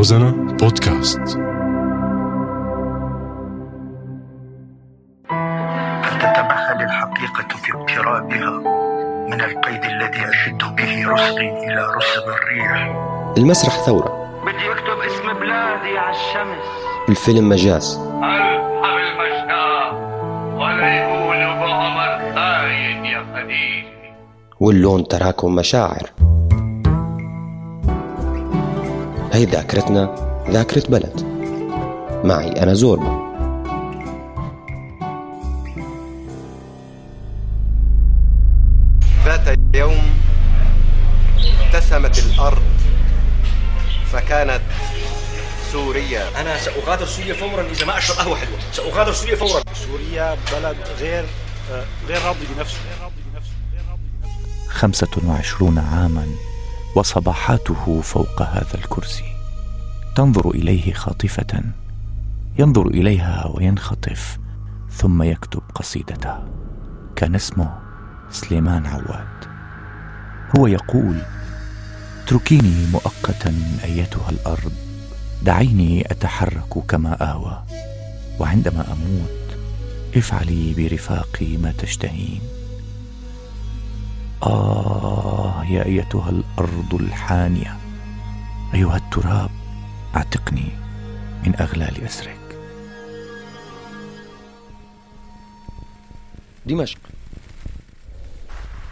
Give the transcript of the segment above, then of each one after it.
روزانا بودكاست. فلتتمهل الحقيقة في اقترابها من القيد الذي أشد به رسغي إلى رسغ الريح؟ المسرح ثورة. بدي أكتب اسم بلادي على الشمس. الفيلم مجاز. ألحم المشتاق ولا يقولوا بعمر خاين يا خديجة واللون تراكم مشاعر. هي ذاكرتنا ذاكرة بلد. معي أنا زوربا ذات يوم ابتسمت الأرض فكانت سوريا. أنا سأغادر سوريا فورا إذا ما أشرب قهوة حلوة. سأغادر سوريا فورا. سوريا بلد غير غير راضي بنفسه. خمسة وعشرون عاما. وصباحاته فوق هذا الكرسي. تنظر إليه خاطفة. ينظر إليها وينخطف ثم يكتب قصيدته. كان اسمه سليمان عواد. هو يقول اتركيني مؤقتا أيتها الأرض. دعيني أتحرك كما اهوى وعندما أموت افعلي برفاقي ما تشتهين. آه. يا أيتها الأرض الحانية. أيها التراب أعتقني من أغلال أسرك. دمشق.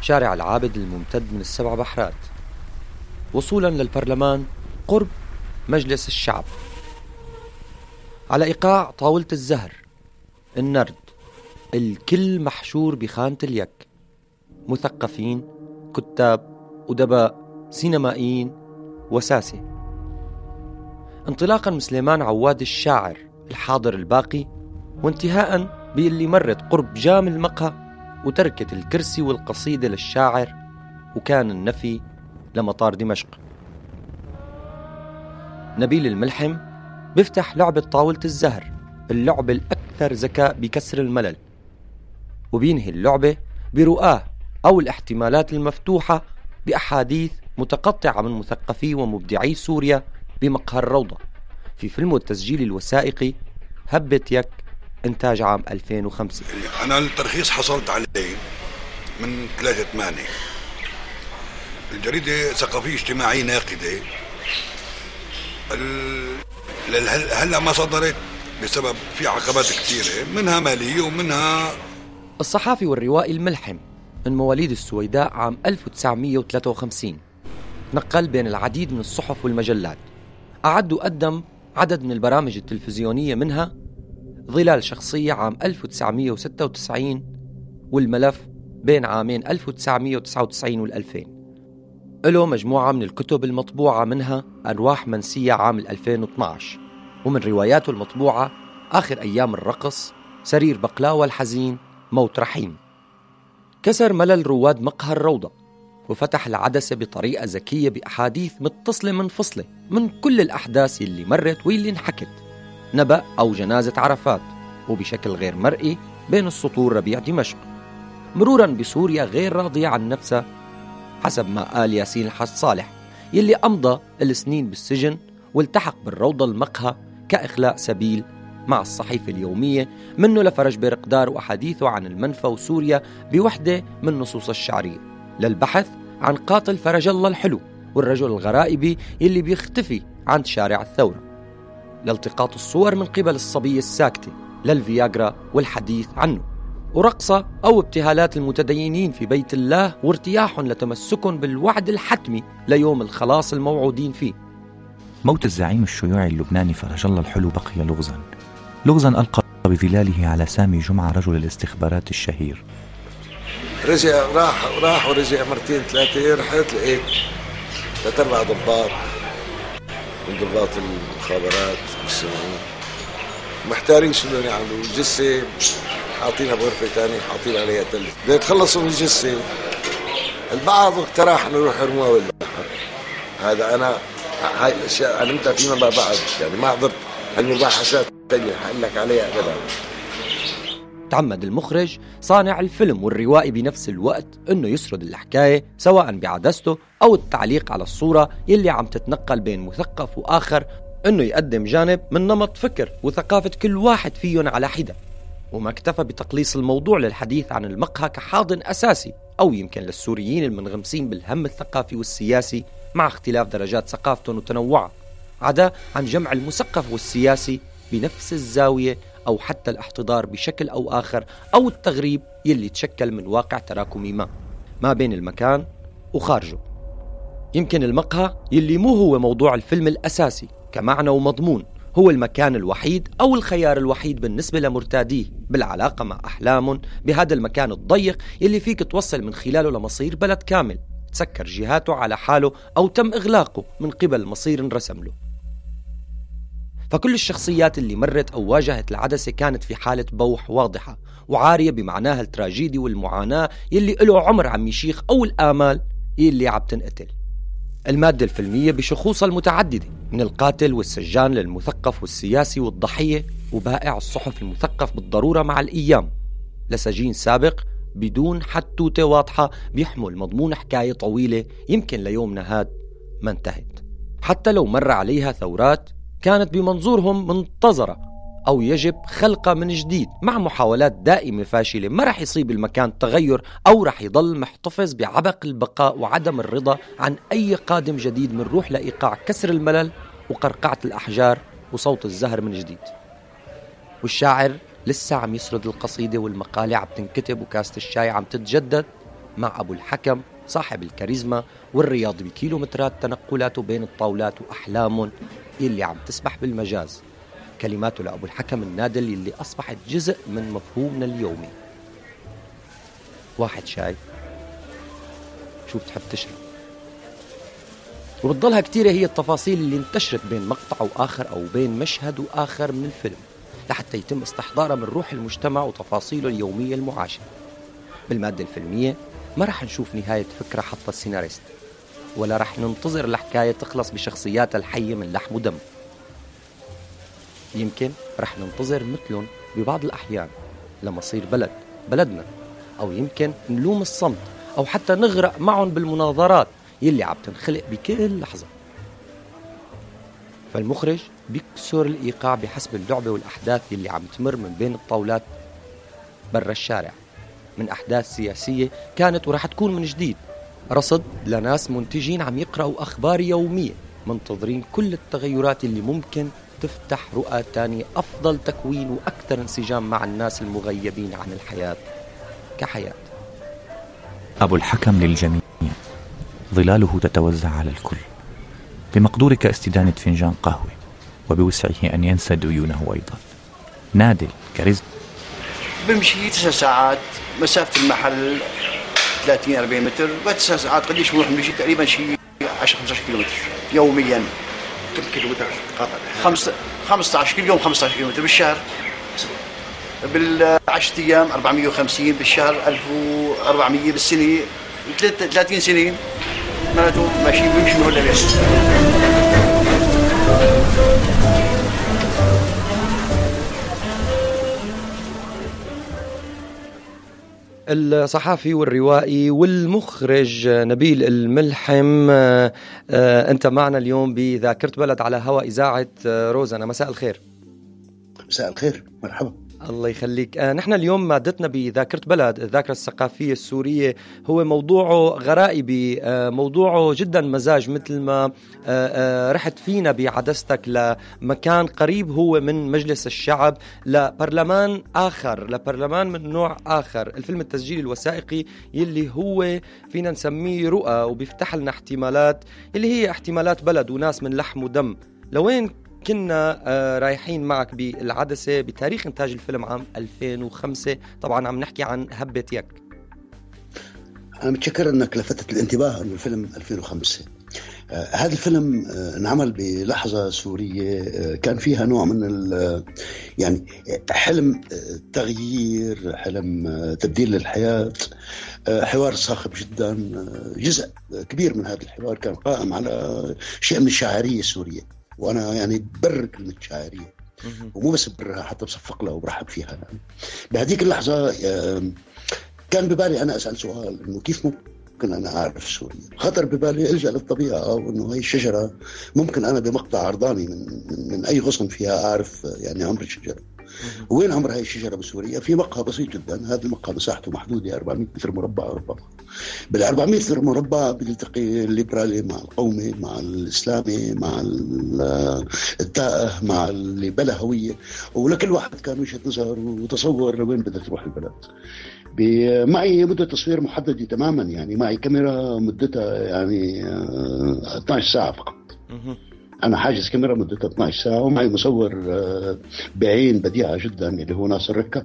شارع العابد الممتد من السبع بحرات. وصولا للبرلمان قرب مجلس الشعب. على إيقاع طاولة الزهر النرد الكل محشور بخانة اليك. مثقفين كتاب أدباء سينمائيين وساسة انطلاقا من سليمان عواد الشاعر الحاضر الباقي وانتهاء باللي مرت قرب جام المقهى وتركت الكرسي والقصيدة للشاعر وكان النفي لمطار دمشق. نبيل الملحم بيفتح لعبة طاولة الزهر اللعبة الأكثر ذكاء بكسر الملل. وبينهي اللعبة برؤاه أو الاحتمالات المفتوحة بأحاديث متقطعة من مثقفي ومبدعي سوريا بمقهى الروضة في فيلمه التسجيلي الوثائقي هبة يك إنتاج عام 2005 أنا الترخيص حصلت عليه من 3 8 الجريدة ثقافية اجتماعية ناقدة. هلأ ما صدرت بسبب في عقبات كثيرة منها مالية ومنها الصحافي والروائي الملحم من مواليد السويداء عام 1953 نقل بين العديد من الصحف والمجلات. أعد وقدم عدد من البرامج التلفزيونية منها ظلال شخصية عام 1996 والملف بين عامين 1999 وال 2000 له مجموعة من الكتب المطبوعة منها أرواح منسية عام 2012 ومن رواياته المطبوعة آخر أيام الرقص سرير بقلاوة الحزين موت رحيم. كسر ملل رواد مقهى الروضة وفتح العدسة بطريقة ذكية بأحاديث متصلة منفصلة من كل الأحداث اللي مرت واللي انحكت. نبأ أو جنازة عرفات وبشكل غير مرئي بين السطور ربيع دمشق. مرورا بسوريا غير راضية عن نفسها حسب ما قال ياسين الحاج صالح يلي أمضى السنين بالسجن والتحق بالروضة المقهى كإخلاء سبيل مع الصحيفة اليومية منه لفرج برقدار وأحاديثه عن المنفى وسوريا بوحدة من نصوص الشعرية. للبحث عن قاتل فرج الله الحلو والرجل الغرائبي يلي بيختفي عند شارع الثورة. لالتقاط الصور من قبل الصبية الساكتة للفياجرا والحديث عنه. ورقصة أو ابتهالات المتدينين في بيت الله وارتياح لتمسكهم بالوعد الحتمي ليوم الخلاص الموعودين فيه. موت الزعيم الشيوعي اللبناني فرج الله الحلو بقي لغزا. لغزا ألقى بظلاله على سامي جمعة رجل الاستخبارات الشهير. رجع راح راح ورجع مرتين ثلاثة رحت لقيت ثلاث أربع ضباط من ضباط المخابرات بالسجون محتارين شنو يعملوا. الجثة حاطينها بغرفة ثانية حاطين عليها تلج. بدهم يتخلصوا من الجثة. البعض اقترح إنه يروح يرموها بالبحر. هذا أنا هاي الأشياء علمتها فيما بعد يعني ما حضرت المباحثات الثانية حقول لك عليها ابدا تعمد المخرج صانع الفيلم والروائي بنفس الوقت إنه يسرد الحكاية سواء بعدسته أو التعليق على الصورة يلي عم تتنقل بين مثقف وآخر إنه يقدم جانب من نمط فكر وثقافة كل واحد فيهم على حدة. وما اكتفى بتقليص الموضوع للحديث عن المقهى كحاضن أساسي أو يمكن للسوريين المنغمسين بالهم الثقافي والسياسي مع اختلاف درجات ثقافتهم وتنوعها عدا عن جمع المثقف والسياسي بنفس الزاوية أو حتى الاحتضار بشكل أو آخر أو التغريب يلي تشكل من واقع تراكمي ما. ما بين المكان وخارجه. يمكن المقهى يلي مو هو موضوع الفيلم الأساسي كمعنى ومضمون. هو المكان الوحيد أو الخيار الوحيد بالنسبة لمرتاديه بالعلاقة مع أحلامهم بهذا المكان الضيق يلي فيك توصل من خلاله لمصير بلد كامل. تسكر جهاته على حاله أو تم إغلاقه من قبل مصير انرسم له. فكل الشخصيات اللي مرت أو واجهت العدسة كانت في حالة بوح واضحة وعارية بمعناها التراجيدي والمعاناة يلي له عمر عم يشيخ أو الآمال يلي عم تنقتل. المادة الفيلمية بشخوصها المتعددة من القاتل والسجان للمثقف والسياسي والضحية وبائع الصحف المثقف بالضرورة مع الأيام. لسجين سابق بدون حتوتة واضحة بيحمل مضمون حكاية طويلة يمكن ليومنا هاد ما انتهت. حتى لو مر عليها ثورات كانت بمنظورهم منتظرة أو يجب خلقها من جديد مع محاولات دائمة فاشلة. ما رح يصيب المكان تغير أو رح يضل محتفظ بعبق البقاء وعدم الرضا عن أي قادم جديد من روح لإيقاع كسر الملل وقرقعة الأحجار وصوت الزهر من جديد. والشاعر لسه عم يسرد القصيدة والمقالة عم تنكتب وكاسة الشاي عم تتجدد مع أبو الحكم صاحب الكاريزما والرياض بكيلومترات تنقلاته بين الطاولات وأحلامهم يلي عم تسبح بالمجاز. كلماته لأبو الحكم النادل اللي أصبحت جزء من مفهومنا اليومي. واحد شاي. شو بتحب تشرب؟ وبتضلها كتيرة هي التفاصيل اللي انتشرت بين مقطع وآخر أو بين مشهد وآخر من الفيلم لحتى يتم استحضارها من روح المجتمع وتفاصيله اليومية المعاشرة. بالمادة الفيلمية ما رح نشوف نهاية فكرة حطها السيناريست ولا رح ننتظر الحكاية تخلص بشخصياتها الحية من لحم ودم. يمكن رح ننتظر مثلهم ببعض الأحيان لمصير بلد بلدنا أو يمكن نلوم الصمت أو حتى نغرق معهم بالمناظرات يلي عم تنخلق بكل لحظة. فالمخرج بيكسر الإيقاع بحسب اللعبة والأحداث يلي عم تمر من بين الطاولات برا الشارع. من أحداث سياسية كانت ورح تكون من جديد. رصد لناس منتجين عم يقرأوا أخبار يومية منتظرين كل التغيرات اللي ممكن تفتح رؤى تانية أفضل تكوين وأكثر انسجام مع الناس المغيبين عن الحياة كحياة. أبو الحكم للجميع. ظلاله تتوزع على الكل. بمقدورك استدانة فنجان قهوة وبوسعه أن ينسى ديونه أيضا. نادل كاريزما. بمشي تسع ساعات. مسافة المحل 30 40 متر بعد تسع ساعات قديش بروح بمشي تقريبا شيء 10 15 كيلو متر يوميا. كم كيلو متر قاطع 15 كل يوم 15 كيلو متر بالشهر. بالعشر أيام 450 بالشهر 1400 بالسنة. 30 سنة. معناته ماشيين بيمشي من هون الصحافي والروائي والمخرج نبيل الملحم. آه، أنت معنا اليوم بذاكرة بلد على هوا إذاعة آه، روزنا مساء الخير. مساء الخير. مرحبا. الله يخليك. آه نحن اليوم مادتنا بذاكرة بلد الذاكرة الثقافية السورية هو موضوعه غرائبي آه موضوعه جدا مزاج مثل ما آه آه رحت فينا بعدستك لمكان قريب هو من مجلس الشعب لبرلمان آخر لبرلمان من نوع آخر الفيلم التسجيلي الوثائقي يلي هو فينا نسميه رؤى وبيفتح لنا احتمالات اللي هي احتمالات بلد وناس من لحم ودم. لوين كنا آه، رايحين معك بالعدسة بتاريخ إنتاج الفيلم عام 2005 طبعا عم نحكي عن هبة يك. متشكر أنك لفتت الانتباه أنه الفيلم 2005 آه هذا الفيلم آه انعمل بلحظة سورية آه كان فيها نوع من يعني حلم تغيير حلم تبديل للحياة حوار صاخب جدا جزء كبير من هذا الحوار كان قائم على شيء من الشاعرية السورية. وأنا يعني ببرر كلمه شاعريه ومو بس ببررها حتى بصفق لها وبرحب فيها. يعني. بهذيك اللحظة كان ببالي أنا أسأل سؤال إنه كيف ممكن أنا أعرف سوريا؟ خطر ببالي الجا للطبيعة وانه هي الشجرة ممكن أنا بمقطع عرضاني من, من, من أي غصن فيها أعرف يعني عمر الشجرة. وين عمر هاي الشجرة بسوريا؟ في مقهى بسيط جدا، هذا المقهى مساحته محدودة 400 متر مربع ربما. بال 400 متر مربع بيلتقي الليبرالي مع القومي مع الإسلامي مع ال- التائه مع اللي بلا هوية ولكل واحد كان وجهة نظر وتصور لوين بدها تروح البلد. معي مدة تصوير محددة تماما يعني معي كاميرا مدتها يعني آه، 12 ساعة فقط أنا حاجز كاميرا مدتها 12 ساعة ومعي مصور آه، بعين بديعة جدا اللي هو ناصر ركا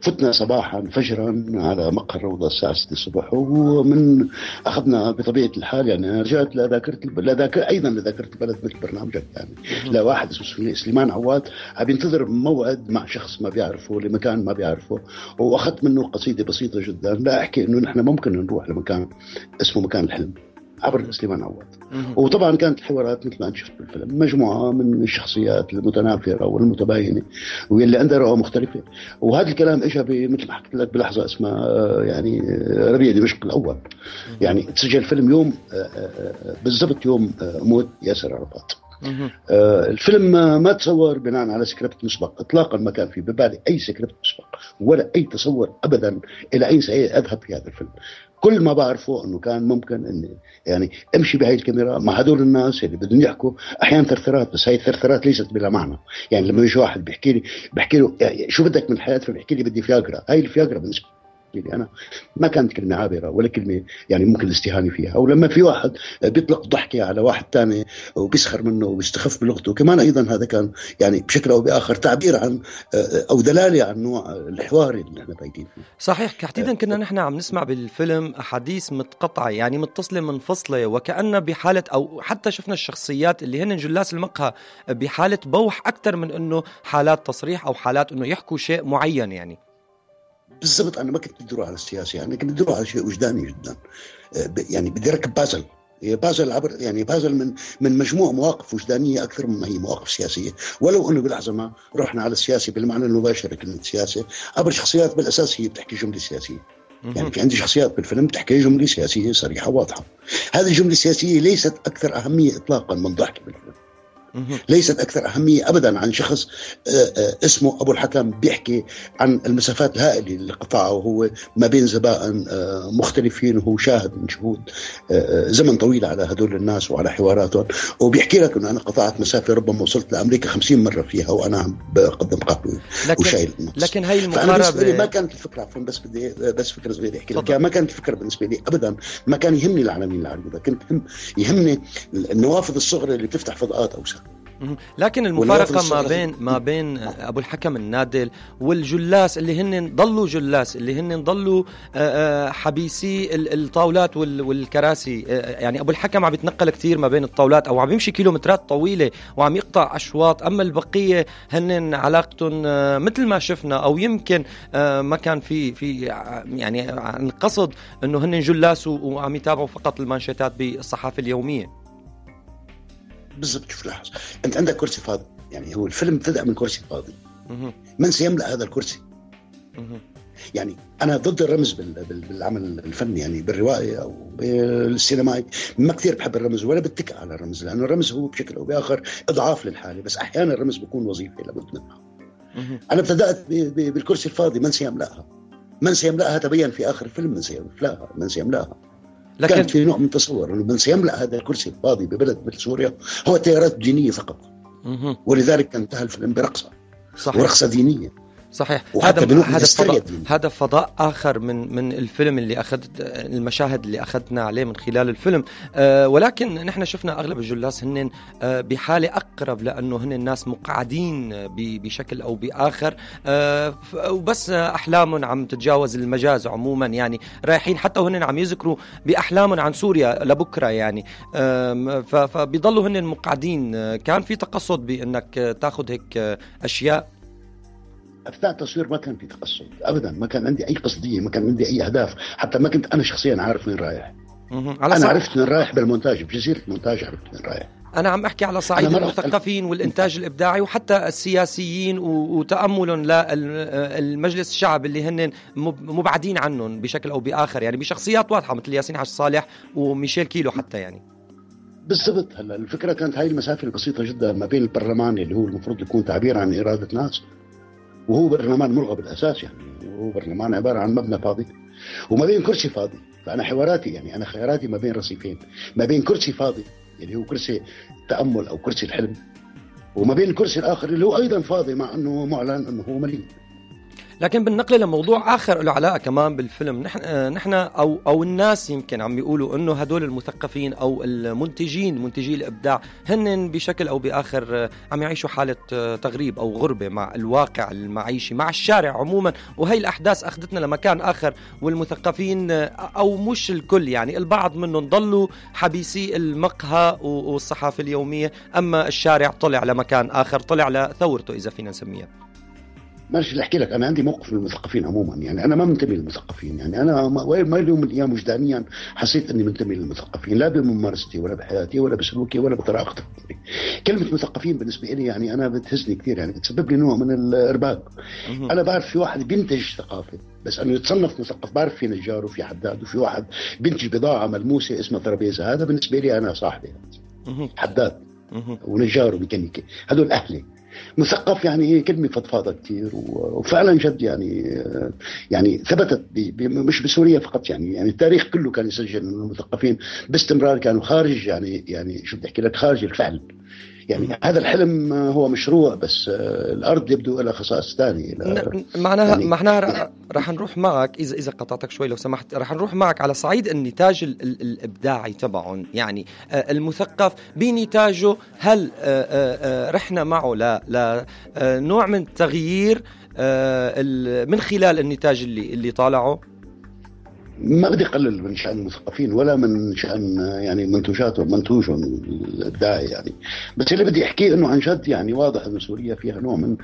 فتنا صباحا فجرا على مقهى الروضة الساعة 6 الصبح. ومن أخذنا بطبيعة الحال يعني أنا رجعت لذاكره الب- لذاكره أيضا لذاكره البلد مثل برنامجك يعني لواحد اسمه سليمان عواد عم ينتظر موعد مع شخص ما بيعرفه لمكان ما بيعرفه. وأخذت منه قصيدة بسيطة جدا. لا أحكي إنه نحن ممكن نروح لمكان اسمه مكان الحلم. عبر سليمان عواد وطبعا كانت الحوارات مثل ما أنت شفت بالفيلم مجموعة من الشخصيات المتنافرة والمتباينة واللي عندها رؤى مختلفة. وهذا الكلام اجى مثل ما حكيت لك بلحظة اسمها آه، يعني آه، ربيع دمشق الأول. يعني تسجل فيلم يوم آه، بالضبط يوم موت ياسر عرفات. آه، الفيلم ما تصور بناء على سكريبت مسبق. اطلاقا ما كان في ببالي أي سكريبت مسبق ولا أي تصور ابدا إلى اين ساذهب في هذا الفيلم. كل ما بعرفه أنه كان ممكن اني يعني أمشي بهاي الكاميرا مع هدول الناس اللي بدهم يحكوا. أحيانا ثرثرات بس هاي الثرثرات ليست بلا معنى. يعني لما يجي واحد بيحكي لي بحكي له يعني شو بدك من الحياة فبيحكي لي بدي فياجرا. هاي الفياجرا بالنسبة لي أنا. ما كانت كلمة عابرة ولا كلمة يعني ممكن الاستهانة فيها. ولما في واحد بيطلق ضحكة على واحد ثاني وبيسخر منه وبيستخف بلغته. كمان أيضا هذا كان يعني بشكل أو بآخر تعبير عن أو دلالة عن نوع الحوار اللي إحنا بايدين فيه. صحيح. تحديدا كنا نحن عم نسمع بالفيلم أحاديث متقطعة يعني متصلة منفصله وكأن بحالة أو حتى شفنا الشخصيات اللي هن جلاس المقهى بحالة بوح أكثر من إنه حالات تصريح أو حالات إنه يحكوا شيء معين يعني. بالضبط أنا ما كنت بدي أروح على السياسة يعني كنت بدي أروح على شيء وجداني جدا آه، يعني بدي أركب بازل بازل عبر يعني بازل من من مجموع مواقف وجدانية أكثر مما هي مواقف سياسية، ولو إنه بلحظه ما رحنا على السياسي بالمعنى المباشر لكلمه سياسة، عبر شخصيات بالأساس هي بتحكي جملة سياسية. يعني في عندي شخصيات بالفيلم بتحكي جملة سياسية صريحة واضحة. هذه الجملة السياسية ليست أكثر أهمية اطلاقا من ضحك بالفيلم. ليست أكثر أهمية ابدا عن شخص آه، آه، اسمه أبو الحكم بيحكي عن المسافات الهائلة اللي قطعها وهو ما بين زبائن آه، مختلفين وهو شاهد من شهود زمن طويل على هدول الناس وعلى حواراتهم وبيحكي لك إنه أنا قطعت مسافة ربما وصلت لأمريكا 50 مرة فيها وأنا عم بقدم قهوة لكن وشايل النص. لكن هي فأنا بالنسبة لي ما كانت الفكرة عفوا بس بدي بس فكرة صغيرة أحكي لك. ما كانت الفكرة بالنسبة لي ابدا ما كان يهمني العناوين العريضه كنت هم يهمني النوافذ الصغرى اللي بتفتح فضاءات أوسع مهم. لكن المفارقة ما بين ما بين أبو الحكم النادل والجلاس اللي هن ضلوا جلاس اللي هن ضلوا آه، آه، حبيسي ال- الطاولات وال- والكراسي. آه، يعني أبو الحكم عم يتنقل كثير ما بين الطاولات أو عم يمشي كيلومترات طويلة وعم يقطع أشواط. أما البقية هن علاقتهم مثل ما شفنا أو يمكن ما كان في في يعني عن قصد إنه هن جلاس وعم يتابعوا فقط المانشيتات بالصحافة اليومية. بالضبط شوف لاحظ أنت عندك كرسي فاضي. يعني هو الفيلم ابتدأ من كرسي فاضي. من سيملأ هذا الكرسي. يعني أنا ضد الرمز بال- بال- بالعمل الفني يعني بالروائي أو بالسينمائي. ما كثير بحب الرمز ولا بتكئ على الرمز لأنه الرمز هو بشكل أو بآخر إضعاف للحالة. بس أحيانا الرمز بيكون وظيفه لابد منها. أنا ابتدأت بالكرسي الفاضي. من سيملأها؟ من سيملأها تبين في آخر الفيلم من سيملأها من سيملأها. لكن كانت في نوع من التصور انه من سيملأ هذا الكرسي الفاضي ببلد مثل سوريا هو التيارات الدينيه فقط. مهم. ولذلك انتهى الفيلم برقصة. صحيح. ورقصة دينية. صحيح. وحتى هذا هذا فضاء. هذا فضاء آخر من من الفيلم اللي اخذت المشاهد اللي أخذنا عليه من خلال الفيلم. آه ولكن نحن شفنا أغلب الجلاس هن آه بحالة أقرب لأنه هن الناس مقعدين ب- بشكل أو بآخر. آه ف- وبس احلامهم عم تتجاوز المجاز عموما يعني. رايحين حتى وهن عم يذكروا باحلامهم عن سوريا لبكرة يعني. ف- فبيضلوا هن مقعدين. آه، كان في تقصد بأنك آه، تاخذ هيك آه، أشياء؟ أثناء التصوير ما كان في تقصد ابدا ما كان عندي أي قصدية ما كان عندي أي أهداف حتى ما كنت أنا شخصيا عارف وين رايح. على أنا صح- عرفت وين رايح بالمونتاج بجزيرة المونتاج عرفت وين رايح. أنا عم أحكي على صعيد المثقفين والإنتاج الإبداعي وحتى السياسيين و- وتاملهم للمجلس الشعب اللي هن مب- مبعدين عنهم بشكل أو بآخر يعني بشخصيات واضحة مثل ياسين حاج صالح وميشيل كيلو حتى يعني. بالضبط هلا الفكرة كانت هاي المسافة البسيطة جدا ما بين البرلمان اللي هو المفروض يكون تعبير عن إرادة ناس وهو برلمان ملغى بالأساس يعني. وهو برلمان عبارة عن مبنى فاضي. وما بين كرسي فاضي. فأنا حواراتي يعني أنا خياراتي ما بين رصيفين. ما بين كرسي فاضي. اللي هو كرسي تأمل أو كرسي الحلم وما بين الكرسي الآخر اللي هو أيضا فاضي مع إنه معلن إنه هو مليء. لكن بالنقل لموضوع آخر له علاقه كمان بالفيلم. نحن آه، نحن أو أو الناس يمكن عم بيقولوا إنه هدول المثقفين أو المنتجين منتجي الإبداع هن بشكل أو بآخر آه، عم يعيشوا حالة آه، تغريب أو غربة مع الواقع المعيشي مع الشارع عموما. وهي الأحداث أخذتنا لمكان آخر والمثقفين أو مش الكل يعني البعض منهم ضلوا حبيسي المقهى والصحافة اليومية أما الشارع طلع لمكان آخر طلع لثورته إذا فينا نسميها. معلش بدي أحكي لك. أنا عندي موقف من المثقفين عموما. يعني أنا ما منتمي للمثقفين. يعني أنا ما اليوم من الأيام وجدانيا حسيت إني منتمي للمثقفين. لا بممارستي ولا بحياتي ولا بسلوكي ولا بطريقة تفكيري كلمة مثقفين بالنسبة لي يعني أنا بتهزني كثير. يعني بتسبب لي نوع من الإرباك. أنا بعرف في واحد بينتج ثقافة بس أنه يتصنف مثقف. بعرف في نجار وفي حداد وفي واحد بينتج بضاعة ملموسة اسمها ترابيزة. هذا بالنسبة لي أنا صاحبي. حداد ونجار وميكانيكي. هذول أهلي. مثقف يعني هي كلمة فضفاضة كثير وفعلا جد يعني يعني ثبتت مش بسوريا فقط يعني يعني التاريخ كله كان يسجل إنه المثقفين باستمرار كانوا خارج يعني يعني شو بدي أحكي لك خارج الفعل. يعني هذا الحلم هو مشروع بس آه، الأرض يبدو لها خصائص ثانية ن- معناها يعني معناها رح نروح معك إذا إذا قطعتك شوي لو سمحت رح نروح معك على صعيد النتاج ال ال الإبداعي تبعهم. يعني آه، المثقف بنتاجه هل آه، رحنا معه؟ لنوع من التغيير ال- من خلال النتاج اللي اللي طالعه؟ ما بدي اقلل من شأن المثقفين ولا من شأن يعني منتوجاتهم منتوجهم الابداعي يعني. بس اللي بدي احكيه إنه عن جد يعني واضح إنه سوريا فيها نوع من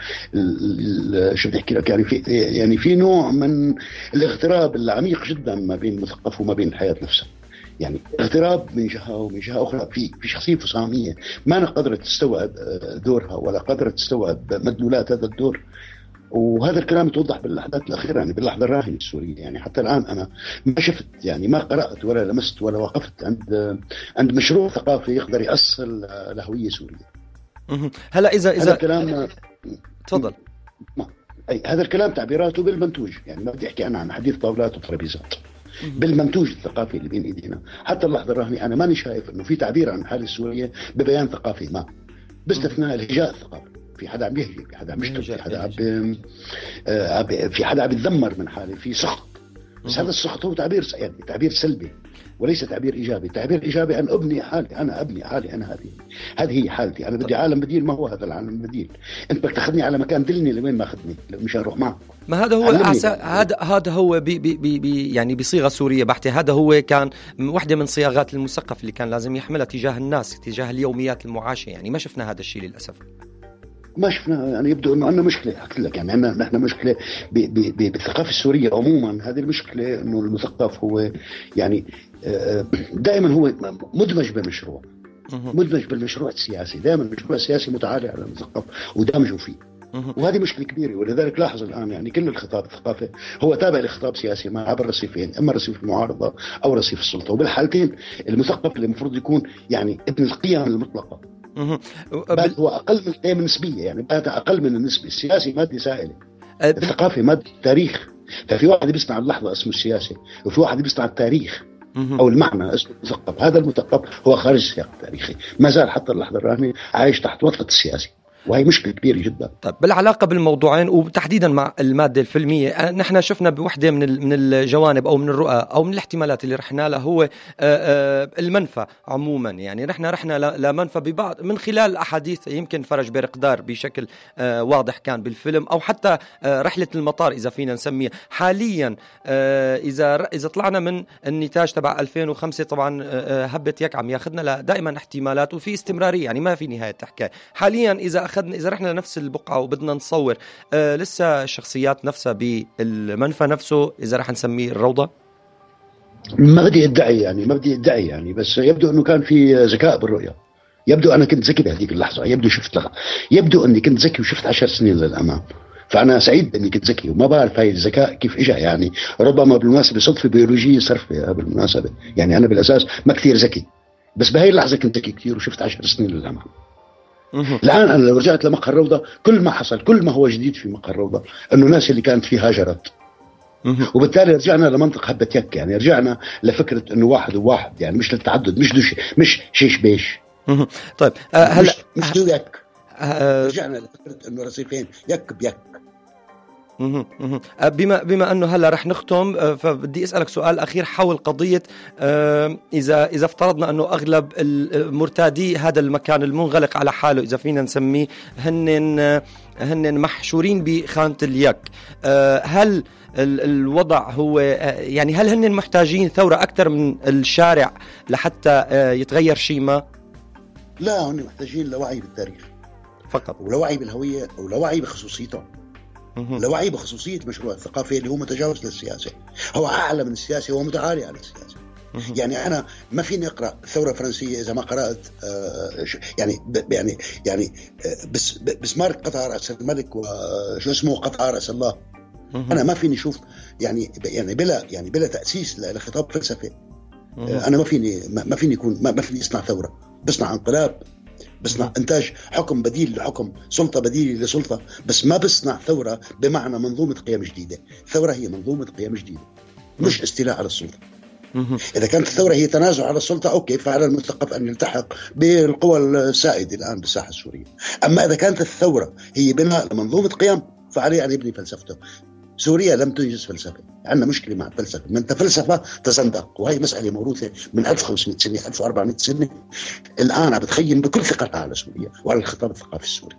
شو بدي احكي لك يعني في يعني في نوع من الاغتراب العميق جدا ما بين المثقف وما بين الحياة نفسها. يعني اغتراب من جهة ومن جهة أخرى. في في شخصية فصامية ما قدرت تستوعب دورها ولا قدرت تستوعب مدلولات هذا الدور. وهذا الكلام توضح بالاحداث الأخيرة يعني باللحظة الراهنة السورية. يعني حتى الآن أنا ما شفت يعني ما قرأت ولا لمست ولا وقفت عند عند مشروع ثقافي يقدر يأصل لهويه سوريه. هلا اذا هذا اذا الكلام تفضل. أي هذا الكلام تعبيراته بالمنتوج يعني ما بدي أحكي أنا عن حديث طاولات وترابيزات. بالمنتوج الثقافي اللي بين إيدينا. حتى اللحظة الراهنة أنا ماني شايف إنه في تعبير عن الحالة السورية ببيان ثقافي ما. باستثناء الهجاء الثقافي. في حدا عم يهجي في حدا عم يشتم في حدا عم آه، في حدا عم يتذمر من حاله في سخط. بس هذا السخط هو تعبير يعني تعبير سلبي وليس تعبير إيجابي، تعبير إيجابي أن أبني حالي، أنا أبني حالي أنا هذه. هذه هي حالتي، أنا بدي عالم بديل ما هو هذا العالم البديل، أنت بدك تاخذني على مكان دلني لوين ما أخذني؟ مشان أروح معك. ما هذا هو هذا هذا هو بي بي بي بي يعني بصيغة سورية بحتة. هذا هو كان واحدة من صياغات المثقف اللي كان لازم يحملها تجاه الناس تجاه اليوميات المعاشه يعني ما شفنا هذا الشيء للأسف. ما شفنا يعني يبدو إنه عندنا مشكلة. قلت لك يعني عندنا نحن مشكلة بالثقافة السورية عموما. هذه المشكلة إنه المثقف هو يعني دائما هو مدمج بالمشروع. مدمج بالمشروع السياسي. دائما المشروع السياسي متعالي على المثقف ودمجه فيه. وهذه مشكلة كبيرة. ولذلك لاحظ الآن يعني كل الخطاب الثقافي هو تابع لخطاب سياسي ما عبر رصيفين إما رصيف المعارضة أو رصيف السلطة. وبالحالتين المثقف اللي المفروض يكون يعني ابن القيم المطلقة. بل هو أقل من دائما نسبية يعني بات أقل من النسبة. السياسي ماده سائله الثقافي ماده تاريخ. ففي واحد بيصنع اللحظة اسمه السياسي وفي واحد بيصنع التاريخ أو المعنى اسمه المثقف. هذا المثقف هو خارج السياق التاريخي. ما زال حتى اللحظة الراهنه عايش تحت وطأة السياسي. وهي مشكلة كبيرة جدا. طيب بالعلاقة بالموضوعين وتحديدا مع المادة الفيلمية آه، نحن شفنا بوحدة من من الجوانب أو من الرؤى أو من الاحتمالات اللي رحنا لها هو آه، آه، المنفى عموما. يعني نحن رحنا لمنفى ببعض من خلال أحاديث يمكن فرج برقدار بشكل واضح كان بالفيلم أو حتى رحلة المطار إذا فينا نسميها. حاليا إذا إذا طلعنا من النتاج تبع 2005 طبعا هبت يك عم ياخذنا دائما احتمالات وفي استمرارية يعني ما في نهاية حكايه حاليا إذا اخذنا إذا رحنا لنفس البقعة وبدنا نصور آه لسه الشخصيات نفسها بالمنفى نفسه إذا رح نسميه الروضة؟ ما بدي أدعي يعني ما بدي أدعي يعني بس يبدو إنه كان في ذكاء بالرؤية. يبدو أنا كنت ذكي بهذيك اللحظة يبدو شفت لها. يبدو إني كنت ذكي وشفت عشر سنين للأمام. فأنا سعيد اني كنت ذكي وما بعرف هاي الذكاء كيف اجى يعني. ربما بالمناسبة صدفة بيولوجية صرفة بالمناسبة. يعني أنا بالأساس ما كثير ذكي بس بهي اللحظة كنت ذكي كثير وشفت عشر سنين للأمام. الآن أنا لو رجعت لمقهى الروضه كل ما حصل كل ما هو جديد في مقهى الروضه أنه الناس اللي كانت فيه هاجرت وبالتالي رجعنا لمنطق حبة يك يعني رجعنا لفكرة أنه واحد وواحد يعني مش للتعدد مش دوش مش شيش بيش. طيب آه هلا مش, مش دو يك. آه رجعنا لفكرة أنه رصيفين يك بيك. آه، بما بما أنه هلا رح نختم آه، فبدي أسألك سؤال أخير حول قضية آه، إذا إذا افترضنا أنه أغلب المرتادي هذا المكان المنغلق على حاله إذا فينا نسميه هن هن محشورين بخانة اليك. هل الوضع هو يعني هل هن محتاجين ثورة أكثر من الشارع لحتى يتغير شيء ما؟ لا هن محتاجين لوعي بالتاريخ. فقط. ولوعي بالهوية ولوعي بخصوصيتهم لوعي بخصوصية مشروع الثقافي اللي هو متجاوز للسياسة. هو أعلى من السياسة هو متعالي على السياسة. يعني أنا ما فيني أقرأ الثوره الفرنسيه إذا ما قرأت آه يعني يعني يعني آه، بس بسمارك قطع راس الملك وشو اسمه قطع راس الله. أنا ما فيني أشوف يعني يعني بلا يعني بلا تأسيس لخطاب فلسفي. آه، أنا ما فيني ما فيني يكون ما فيني اصنع ثورة. بصنع انقلاب بصنع إنتاج حكم بديل لحكم سلطة بديله لسلطة بس ما بصنع ثورة بمعنى منظومة قيم جديدة. الثوره هي منظومة قيم جديدة مش استيلاء على السلطة. إذا كانت الثورة هي تنازع على السلطة أوكي فعلى المثقف أن يلتحق بالقوى السائده الآن بالساحة السورية. أما إذا كانت الثورة هي بناء لمنظومة قيم فعليه أن يبني فلسفته. سوريا لم تنجز فلسفة. عندنا مشكلة مع الفلسفة. من تفلسفه تزندق وهي مسألة موروثه من 1500 سنة 1400 سنة. الآن عم بتخيم بكل ثقتها على سوريا وعلى الخطاب الثقافي السوري.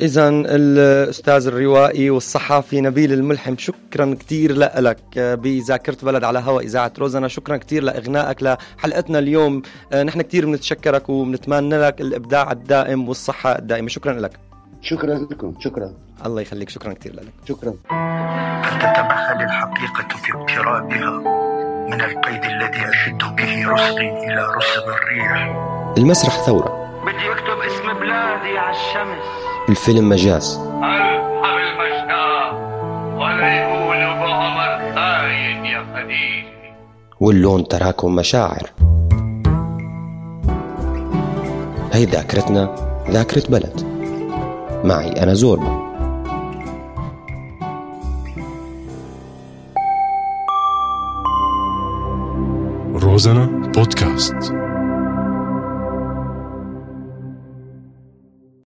إذا الأستاذ الروائي والصحافي نبيل الملحم شكرا كثير لك. بذاكرة بلد على هوا إذاعة روزنا شكرا كثير لإغنائك لحلقتنا اليوم. نحن كثير بنتشكرك وبنتمنى لك الإبداع الدائم والصحة الدائمة. شكرا لك. شكرا لكم شكرا. الله يخليك شكرا كثير لك. شكرا. فلتتمثل الحقيقة في اقترابها من القيد الذي أشد به رسغي إلى رسغ الريح؟ المسرح ثورة. بدي أكتب اسم بلادي على الشمس. الفيلم مجاز. ألحم المشتاق ولا عمر خاين يا خديجة واللون تراكم مشاعر. هي ذاكرتنا ذاكرة بلد. معي. أنا زوربا روزانا بودكاست.